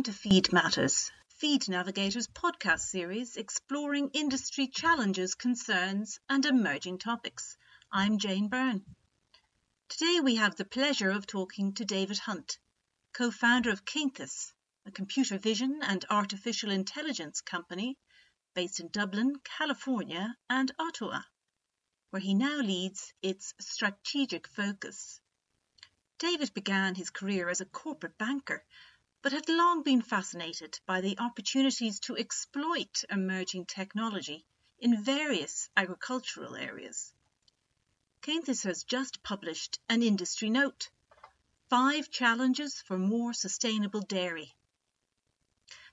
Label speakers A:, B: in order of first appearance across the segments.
A: Welcome to Feed Matters, Feed Navigator's podcast series exploring industry challenges, concerns, and emerging topics. I'm Jane Byrne. Today we have the pleasure of talking to David Hunt, co founder of Cainthus, a computer vision and artificial intelligence company based in Dublin, California, and Ottawa, where he now leads its strategic focus. David began his career as a corporate banker but had long been fascinated by the opportunities to exploit emerging technology in various agricultural areas. Cainthus has just published an industry note Five Challenges for More Sustainable Dairy.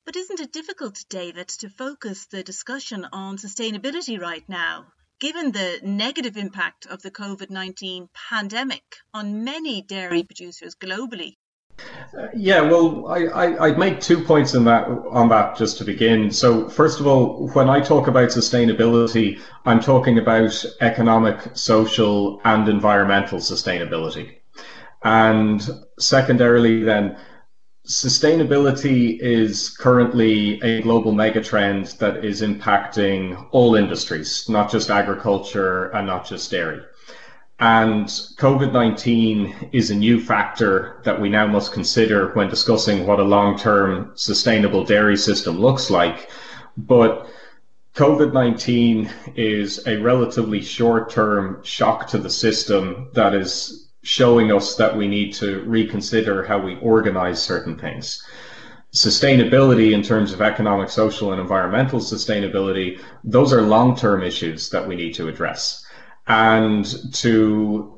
A: But isn't it difficult, David, to focus the discussion on sustainability right now, given the negative impact of the COVID 19 pandemic on many dairy producers globally?
B: Uh, yeah, well, I, I, would make two points in that on that just to begin. So, first of all, when I talk about sustainability, I'm talking about economic, social, and environmental sustainability. And secondarily, then, sustainability is currently a global megatrend that is impacting all industries, not just agriculture and not just dairy. And COVID 19 is a new factor that we now must consider when discussing what a long term sustainable dairy system looks like. But COVID 19 is a relatively short term shock to the system that is showing us that we need to reconsider how we organize certain things. Sustainability, in terms of economic, social, and environmental sustainability, those are long term issues that we need to address and to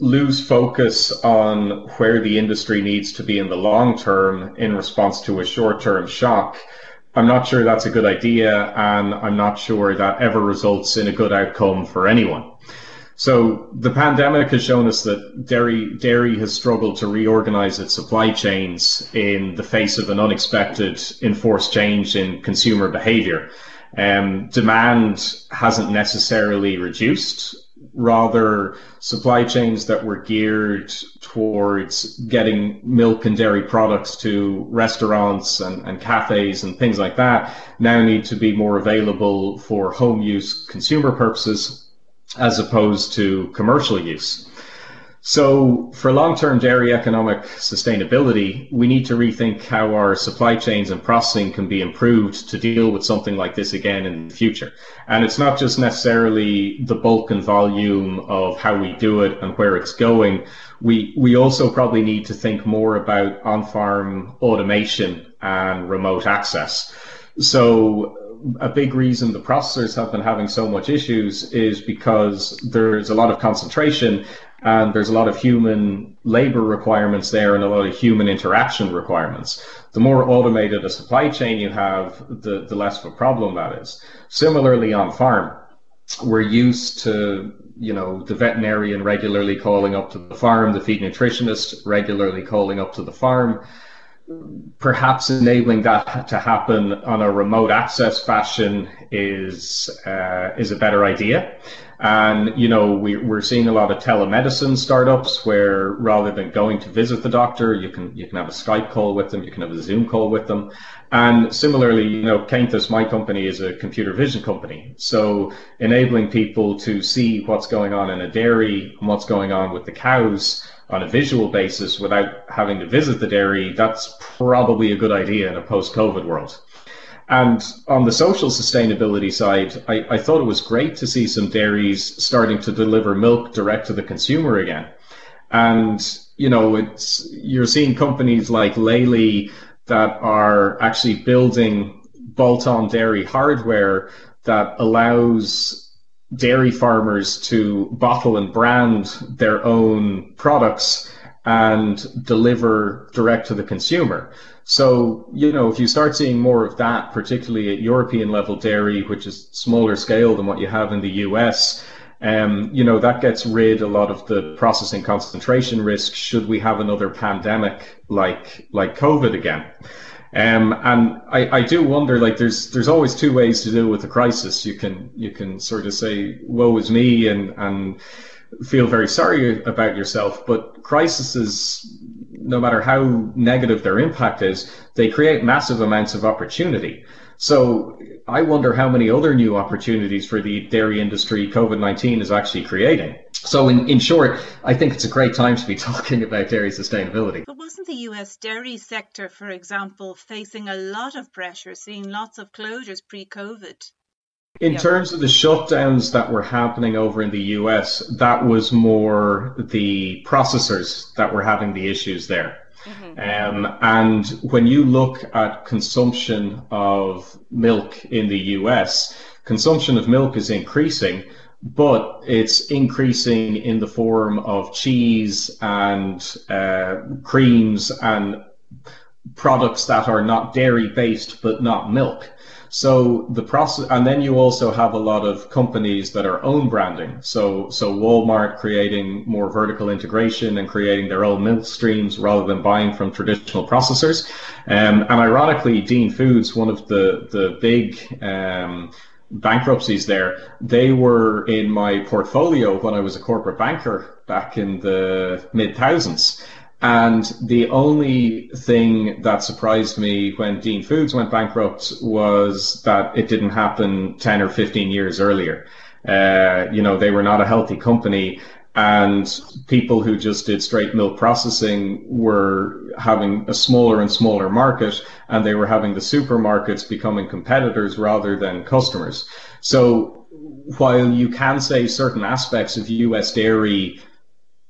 B: lose focus on where the industry needs to be in the long term in response to a short term shock. I'm not sure that's a good idea, and I'm not sure that ever results in a good outcome for anyone. So the pandemic has shown us that dairy dairy has struggled to reorganize its supply chains in the face of an unexpected enforced change in consumer behavior. Um, demand hasn't necessarily reduced. Rather, supply chains that were geared towards getting milk and dairy products to restaurants and, and cafes and things like that now need to be more available for home use consumer purposes as opposed to commercial use. So, for long term dairy economic sustainability, we need to rethink how our supply chains and processing can be improved to deal with something like this again in the future. And it's not just necessarily the bulk and volume of how we do it and where it's going. We, we also probably need to think more about on farm automation and remote access. So, a big reason the processors have been having so much issues is because there's a lot of concentration and there's a lot of human labor requirements there and a lot of human interaction requirements. The more automated a supply chain you have, the, the less of a problem that is. Similarly, on farm, we're used to you know the veterinarian regularly calling up to the farm, the feed nutritionist regularly calling up to the farm. Perhaps enabling that to happen on a remote access fashion is uh, is a better idea. And, you know, we, we're seeing a lot of telemedicine startups where rather than going to visit the doctor, you can, you can have a Skype call with them, you can have a Zoom call with them. And similarly, you know, Cainthus, my company, is a computer vision company. So enabling people to see what's going on in a dairy and what's going on with the cows on a visual basis without having to visit the dairy, that's probably a good idea in a post-COVID world. And on the social sustainability side, I, I, thought it was great to see some dairies starting to deliver milk direct to the consumer again. And, you know, it's, you're seeing companies like Lely that are actually building bolt on dairy hardware that allows dairy farmers to bottle and brand their own products and deliver direct to the consumer. So, you know, if you start seeing more of that, particularly at European level dairy, which is smaller scale than what you have in the US, um, you know, that gets rid a lot of the processing concentration risk should we have another pandemic like like COVID again. Um, and I, I do wonder, like, there's there's always two ways to deal with a crisis. You can you can sort of say, "Woe is me," and and feel very sorry about yourself. But crises no matter how negative their impact is, they create massive amounts of opportunity. So I wonder how many other new opportunities for the dairy industry COVID 19 is actually creating. So, in, in short, I think it's a great time to be talking about dairy sustainability.
A: But wasn't the US dairy sector, for example, facing a lot of pressure, seeing lots of closures pre COVID?
B: In terms of the shutdowns that were happening over in the US, that was more the processors that were having the issues there. Mm-hmm. Um, and when you look at consumption of milk in the US, consumption of milk is increasing, but it's increasing in the form of cheese and uh, creams and products that are not dairy based but not milk. So the process, and then you also have a lot of companies that are own branding. So so Walmart creating more vertical integration and creating their own milk streams rather than buying from traditional processors. Um, and ironically, Dean Foods, one of the the big um, bankruptcies there, they were in my portfolio when I was a corporate banker back in the mid thousands. And the only thing that surprised me when Dean Foods went bankrupt was that it didn't happen 10 or 15 years earlier. Uh, you know, they were not a healthy company and people who just did straight milk processing were having a smaller and smaller market and they were having the supermarkets becoming competitors rather than customers. So while you can say certain aspects of US dairy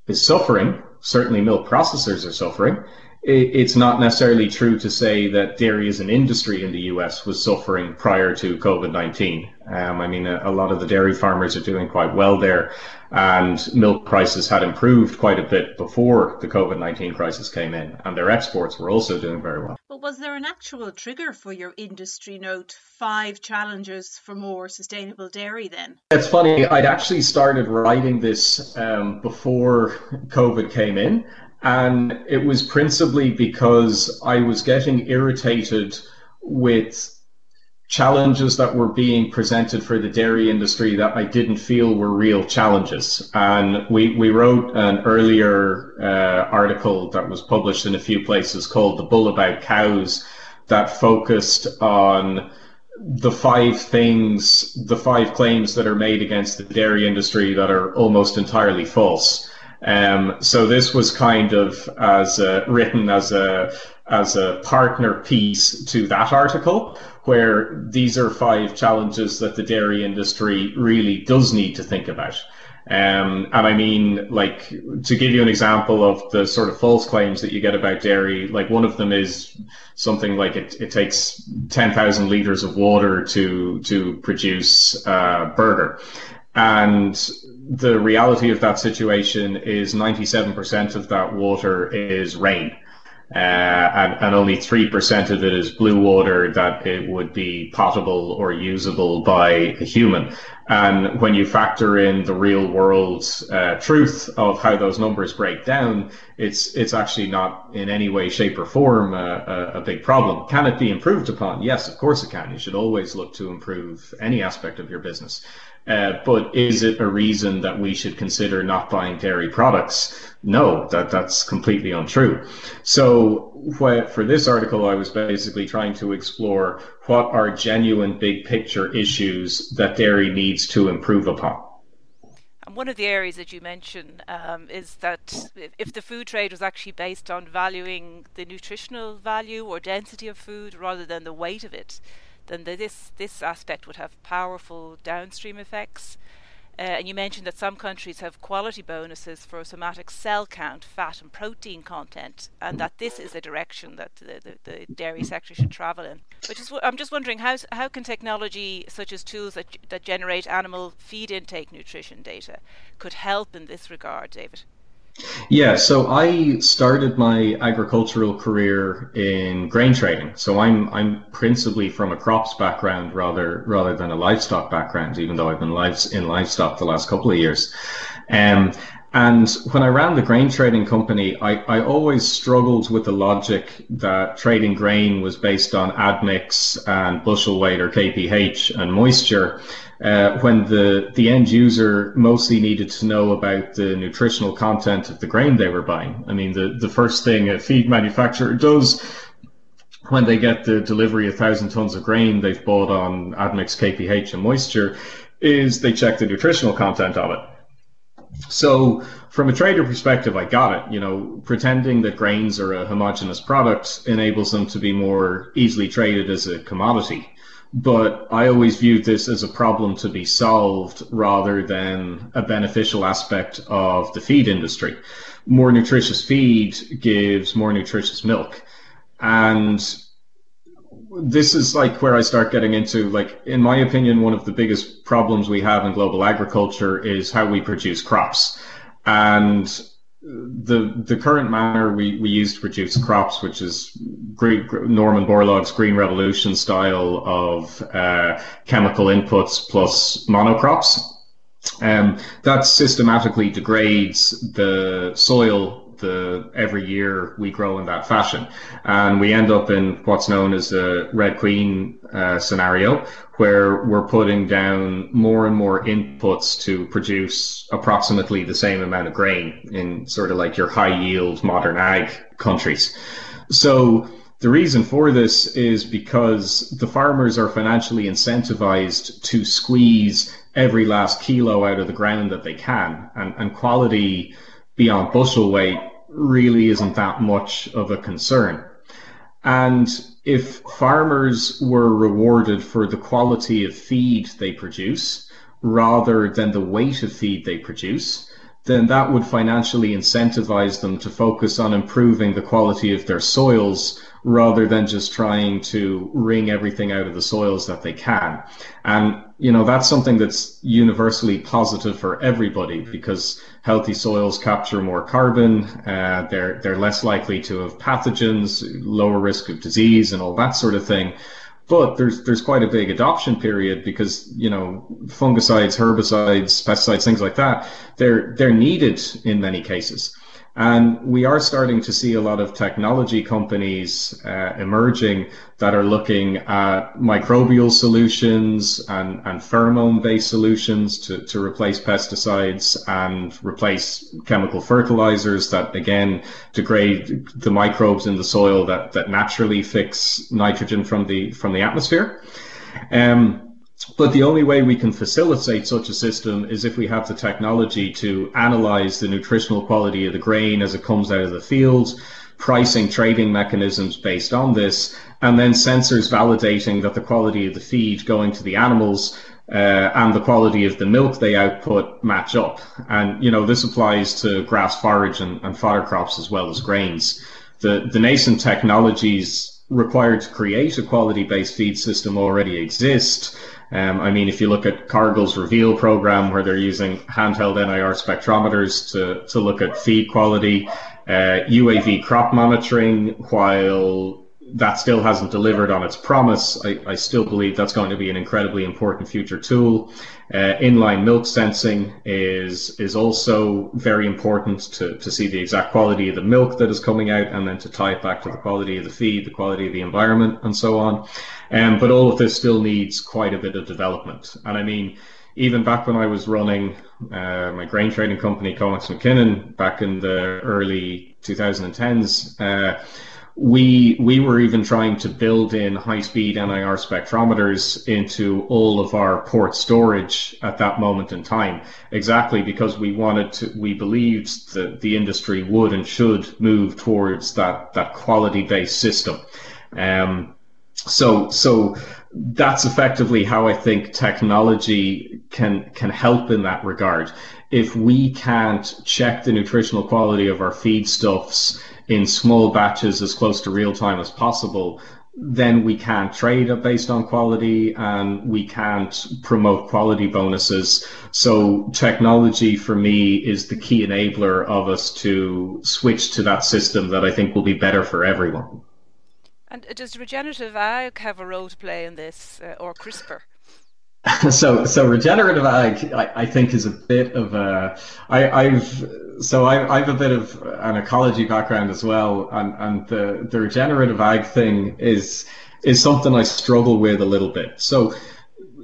B: is suffering, certainly milk processors are suffering. It's not necessarily true to say that dairy as an industry in the US was suffering prior to COVID 19. Um, I mean, a, a, lot of the dairy farmers are doing quite well there, and milk prices had improved quite a bit before the COVID 19 crisis came in, and their exports were also doing very well.
A: But was there an actual trigger for your industry note, five challenges for more sustainable dairy then?
B: It's funny, I'd actually started writing this um, before COVID came in, and it was principally because I was getting irritated with challenges that were being presented for the dairy industry that I didn't feel were real challenges. And we, we wrote an earlier uh, article that was published in a few places called The Bull About Cows that focused on the five things, the five claims that are made against the dairy industry that are almost entirely false. Um, so this was kind of as a, written as a as a partner piece to that article, where these are five challenges that the dairy industry really does need to think about. Um, and I mean, like, to give you an example of the sort of false claims that you get about dairy, like one of them is something like it, it takes 10,000 liters of water to, to produce a burger. And the reality of that situation is 97% of that water is rain. Uh, and, and, only 3% of it is blue water that it would be potable or usable by a human. And when you factor in the real world uh, truth of how those numbers break down, it's it's actually not in any way, shape, or form a, a, a big problem. Can it be improved upon? Yes, of course it can. You should always look to improve any aspect of your business. Uh, but is it a reason that we should consider not buying dairy products? No, that that's completely untrue. So for this article, I was basically trying to explore what are genuine big picture issues that dairy needs to improve upon.
C: And one of the areas that you mentioned um, is that if the food trade was actually based on valuing the nutritional value or density of food rather than the weight of it, then this this aspect would have powerful downstream effects. Uh, and you mentioned that some countries have quality bonuses for somatic cell count, fat, and protein content, and that this is the direction that the, the, the dairy sector should travel in. But just, I'm just wondering how how can technology such as tools that that generate animal feed intake nutrition data could help in this regard, David?
B: Yeah, so I started my agricultural career in grain trading. So I'm I'm principally from a crops background rather rather than a livestock background, even though I've been lives in livestock the last couple of years. Um, and when I ran the grain trading company, I, I always struggled with the logic that trading grain was based on admix and bushel weight or kph and moisture uh, when the, the end user mostly needed to know about the nutritional content of the grain they were buying. I mean, the, the first thing a feed manufacturer does when they get the delivery of thousand tons of grain they've bought on admix kph and moisture is they check the nutritional content of it. So from a trader perspective i got it. You know pretending that grains are a homogenous product enables them to be more easily traded as a commodity but I always viewed this as a problem to be solved rather than a beneficial aspect of the feed industry. More nutritious feed gives more nutritious milk. And this is like where I start getting into, like, in my opinion, one of the biggest problems we have in global agriculture is how we produce crops. And the the current manner we, we use to produce crops, which is great, Norman Borlaug's Green Revolution style of uh, chemical inputs plus monocrops, um, that systematically degrades the soil the every year we grow in that fashion, and we end up in what's known as a red queen uh, scenario, where we're putting down more and more inputs to produce approximately the same amount of grain in sort of like your high yield modern ag countries. So the reason for this is because the farmers are financially incentivized to squeeze every last kilo out of the ground that they can, and, and quality beyond bushel weight really isn't that much of a concern. And if farmers were rewarded for the quality of feed they produce rather than the weight of feed they produce, then that would financially incentivize them to focus on improving the quality of their soils rather than just trying to wring everything out of the soils that they can. And, you know, that's something that's universally positive for everybody because healthy soils capture more carbon, uh, they're, they're less likely to have pathogens, lower risk of disease and all that sort of thing. But there's there's quite a big adoption period because you know fungicides, herbicides, pesticides, things like that. They're they're needed in many cases. And we are starting to see a lot of technology companies uh, emerging that are looking at microbial solutions and, and pheromone based solutions to, to replace pesticides and replace chemical fertilizers that again degrade the microbes in the soil that, that naturally fix nitrogen from the from the atmosphere. Um, but the only way we can facilitate such a system is if we have the technology to analyze the nutritional quality of the grain as it comes out of the field, pricing trading mechanisms based on this, and then sensors validating that the quality of the feed going to the animals uh, and the quality of the milk they output match up. And, you know, this applies to grass forage and, and fodder crops as well as grains. The, the nascent technologies required to create a quality based feed system already exist. Um, I mean, if you look at Cargill's Reveal program, where they're using handheld NIR spectrometers to, to look at feed quality, uh, UAV crop monitoring, while that still hasn't delivered on its promise, I, I still believe that's going to be an incredibly important future tool. Uh, inline milk sensing is is also very important to, to see the exact quality of the milk that is coming out and then to tie it back to the quality of the feed, the quality of the environment, and so on. Um, but all of this still needs quite a bit of development. And I mean, even back when I was running uh, my grain trading company, Comex McKinnon, back in the early 2010s, uh, we we were even trying to build in high speed NIR spectrometers into all of our port storage at that moment in time. Exactly because we wanted to we believed that the industry would and should move towards that that quality based system. Um, so so that's effectively how I think technology can can help in that regard. If we can't check the nutritional quality of our feedstuffs in small batches as close to real time as possible, then we can't trade it based on quality and we can't promote quality bonuses. So technology for me is the key enabler of us to switch to that system that I think will be better for everyone.
C: And does regenerative ag have a role to play in this, uh, or CRISPR?
B: so so regenerative ag I, I, think is a bit of a I, I've so I, I have a bit of an ecology background as well and, and the, the regenerative ag thing is is something I struggle with a little bit. So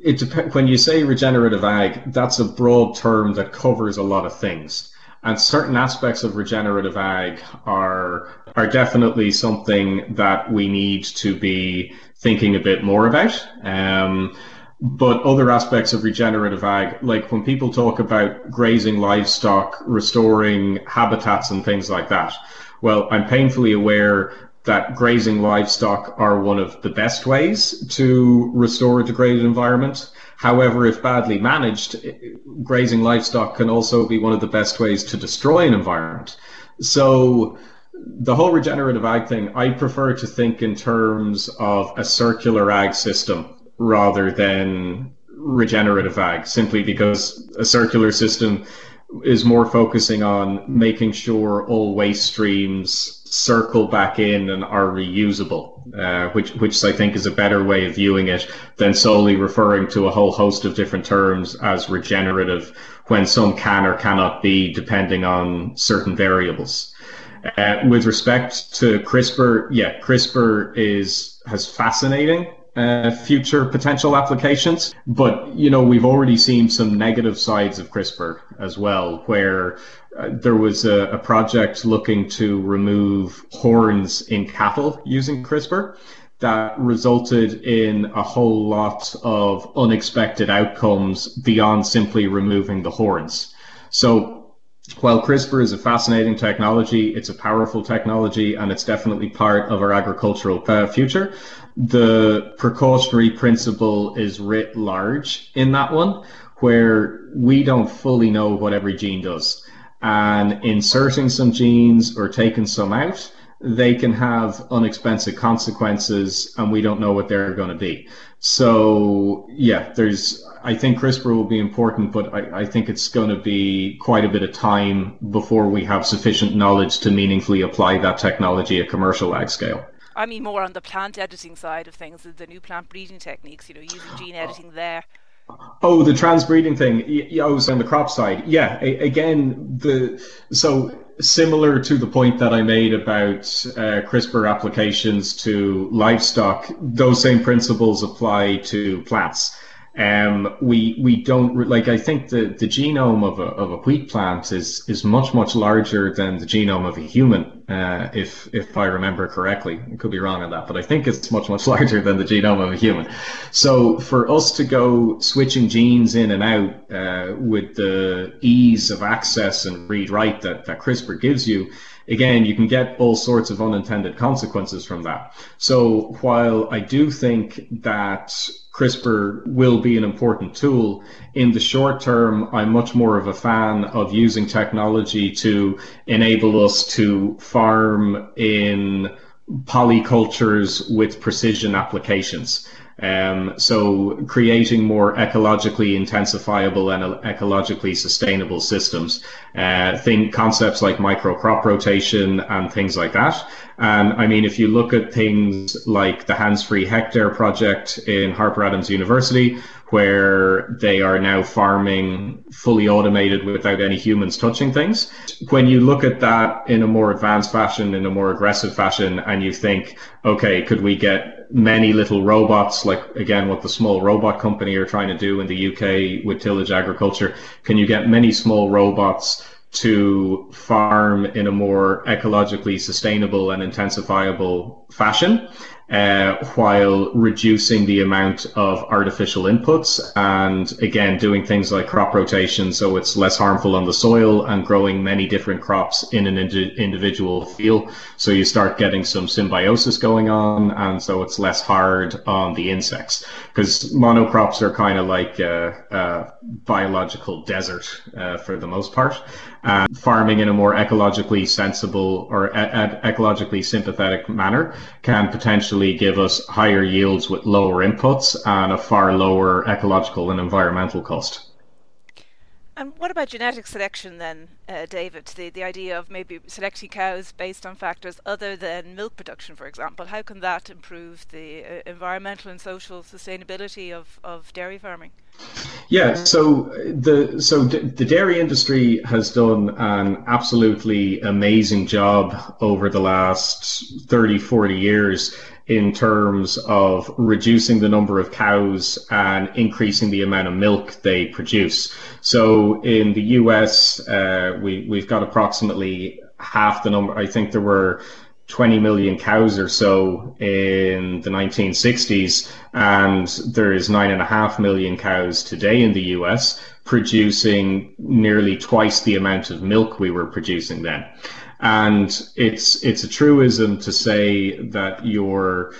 B: it dep- when you say regenerative ag, that's a broad term that covers a lot of things. And certain aspects of regenerative ag are are definitely something that we need to be thinking a bit more about. Um, but other aspects of regenerative ag, like when people talk about grazing livestock, restoring habitats and things like that, well, I'm painfully aware that grazing livestock are one of the best ways to restore a degraded environment. However, if badly managed, grazing livestock can also be one of the best ways to destroy an environment. So the whole regenerative ag thing, I prefer to think in terms of a circular ag system rather than regenerative ag, simply because a circular system is more focusing on making sure all waste streams circle back in and are reusable, uh, which which I think is a better way of viewing it than solely referring to a whole host of different terms as regenerative when some can or cannot be depending on certain variables. Uh, with respect to CRISPR, yeah, CRISPR is has fascinating uh, future potential applications. But, you know, we've already seen some negative sides of CRISPR as well, where uh, there was a, a, project looking to remove horns in cattle using CRISPR that resulted in a whole lot of unexpected outcomes beyond simply removing the horns. So while CRISPR is a fascinating technology, it's a powerful technology, and it's definitely part of our agricultural uh, future the precautionary principle is writ large in that one, where we don't fully know what every gene does. And inserting some genes or taking some out, they can have unexpected consequences, and we don't know what they're going to be. So, yeah, there's, I think CRISPR will be important, but I, I think it's going to be quite a bit of time before we have sufficient knowledge to meaningfully apply that technology at commercial ag scale.
C: I mean more on the plant editing side of things, the new plant breeding techniques, you know, using gene uh, editing there.
B: Oh, the transbreeding thing. Yeah, I was on the crop side. Yeah, a- again, the so similar to the point that I made about uh, CRISPR applications to livestock, those same principles apply to plants. Um, we we don't like. I think the, the genome of a of a wheat plant is is much much larger than the genome of a human. Uh, if if I remember correctly, I could be wrong on that, but I think it's much much larger than the genome of a human. So for us to go switching genes in and out uh, with the ease of access and read write that that CRISPR gives you, again, you can get all sorts of unintended consequences from that. So while I do think that CRISPR will be an important tool. In the short term, I'm much more of a fan of using technology to enable us to farm in polycultures with precision applications. Um, so creating more ecologically intensifiable and ecologically sustainable systems. Uh, think concepts like micro crop rotation and things like that. And I mean, if you look at things like the Hands Free Hectare project in Harper Adams University, where they are now farming fully automated without any humans touching things. When you look at that in a more advanced fashion, in a more aggressive fashion, and you think, okay, could we get many little robots, like again, what the small robot company are trying to do in the UK with tillage agriculture? Can you get many small robots to farm in a more ecologically sustainable and intensifiable fashion? Uh, while reducing the amount of artificial inputs and again doing things like crop rotation so it's less harmful on the soil and growing many different crops in an indi- individual field. So you start getting some symbiosis going on and so it's less hard on the insects. Because monocrops are kind of like a, a biological desert uh, for the most part and farming in a more ecologically sensible or e- ecologically sympathetic manner can potentially give us higher yields with lower inputs and a far lower ecological and environmental cost.
C: And what about genetic selection then, uh, David? The, the idea of maybe selecting cows based on factors other than milk production, for example. How can that improve the uh, environmental and social sustainability of, of dairy farming?
B: Yeah, so the so the dairy industry has done an absolutely amazing job over the last 30 40 years in terms of reducing the number of cows and increasing the amount of milk they produce. So in the US, uh, we, we've got approximately half the number. I think there were 20 million cows or so in the 1960s, and there is nine and a half million cows today in the US, producing nearly twice the amount of milk we were producing then. And it's it's a truism to say that your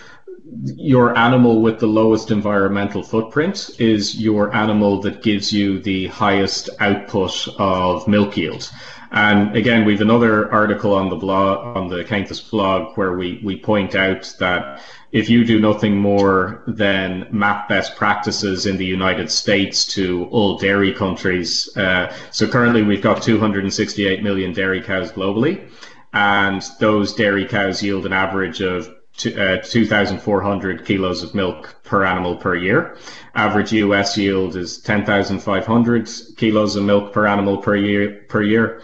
B: your animal with the lowest environmental footprint is your animal that gives you the highest output of milk yield. And again, we've another article on the blog, on the Cainthus blog, where we, we point out that if you do nothing more than map best practices in the United States to all dairy countries, uh, so currently we've got 268 million dairy cows globally, and those dairy cows yield an average of uh, 2,400 kilos of milk per animal per year. Average US yield is 10,500 kilos of milk per animal per year. Per year.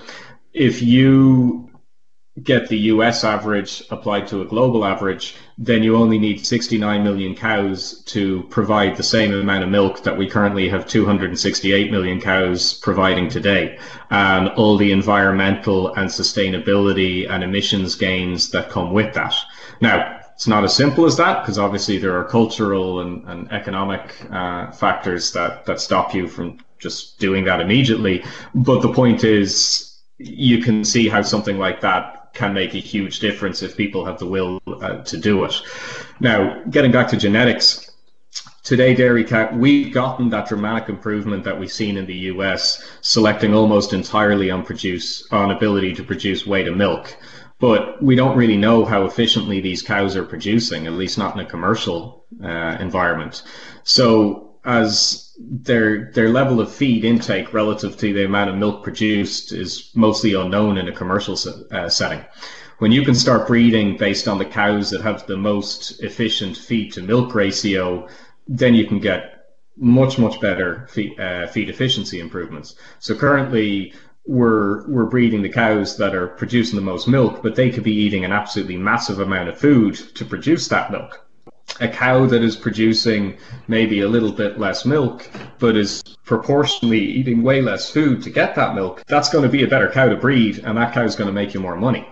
B: If you get the US average applied to a global average, then you only need 69 million cows to provide the same amount of milk that we currently have 268 million cows providing today. And all the environmental and sustainability and emissions gains that come with that. Now, it's not as simple as that because obviously there are cultural and, and economic uh, factors that, that stop you from just doing that immediately. But the point is, you can see how something like that can make a huge difference if people have the will uh, to do it. Now, getting back to genetics, today dairy cat we've gotten that dramatic improvement that we've seen in the US, selecting almost entirely on produce on ability to produce weight of milk but we don't really know how efficiently these cows are producing, at least not in a commercial uh, environment. So as their their level of feed intake relative to the amount of milk produced is mostly unknown in a commercial uh, setting. When you can start breeding based on the cows that have the most efficient feed to milk ratio, then you can get much much better feed, uh, feed efficiency improvements. So currently we're we're breeding the cows that are producing the most milk, but they could be eating an absolutely massive amount of food to produce that milk. A cow that is producing maybe a little bit less milk, but is proportionally eating way less food to get that milk, that's going to be a better cow to breed, and that cow is going to make you more money.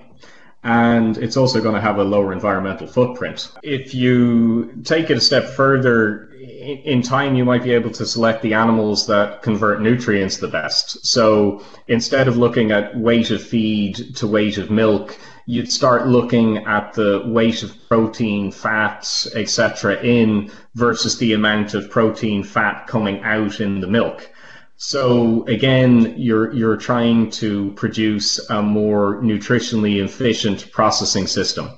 B: And it's also going to have a lower environmental footprint. If you take it a step further, in time you might be able to select the animals that convert nutrients the best. So instead of looking at weight of feed to weight of milk, you'd start looking at the weight of protein, fats, etc. in versus the amount of protein, fat coming out in the milk. So again, you're you're trying to produce a more nutritionally efficient processing system.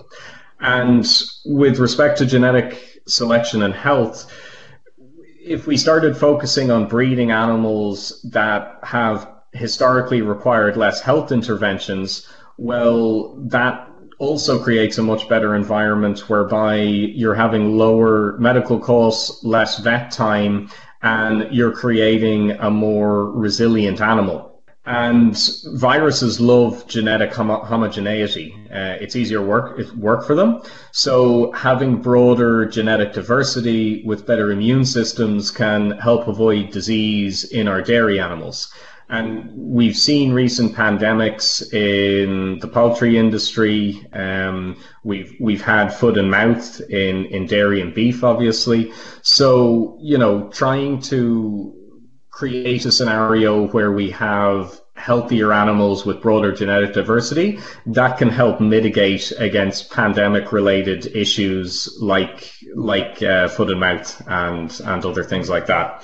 B: And with respect to genetic selection and health, if we started focusing on breeding animals that have historically required less health interventions, well, that also creates a much better environment whereby you're having lower medical costs, less vet time, and you're creating a more resilient animal. And viruses love genetic homo- homogeneity. Uh, it's easier work work for them. So having broader genetic diversity with better immune systems can help avoid disease in our dairy animals. And we've seen recent pandemics in the poultry industry. Um, we've we've had foot and mouth in in dairy and beef, obviously. So you know, trying to create a scenario where we have healthier animals with broader genetic diversity, that can help mitigate against pandemic related issues like like uh, foot and mouth and and other things like that.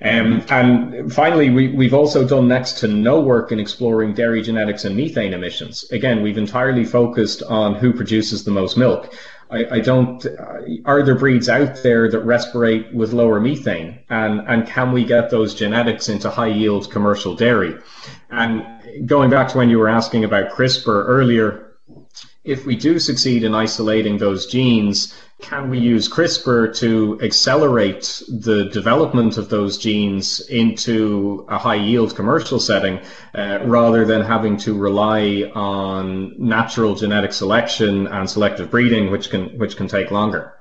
B: Um, and finally, we, we've also done next to no work in exploring dairy genetics and methane emissions. Again, we've entirely focused on who produces the most milk. I, I don't. Uh, are there breeds out there that respirate with lower methane, and and can we get those genetics into high yield commercial dairy? And going back to when you were asking about CRISPR earlier, if we do succeed in isolating those genes, can we use CRISPR to accelerate the development of those genes into a high yield commercial setting uh, rather than having to rely on natural genetic selection and selective breeding, which can which can take longer?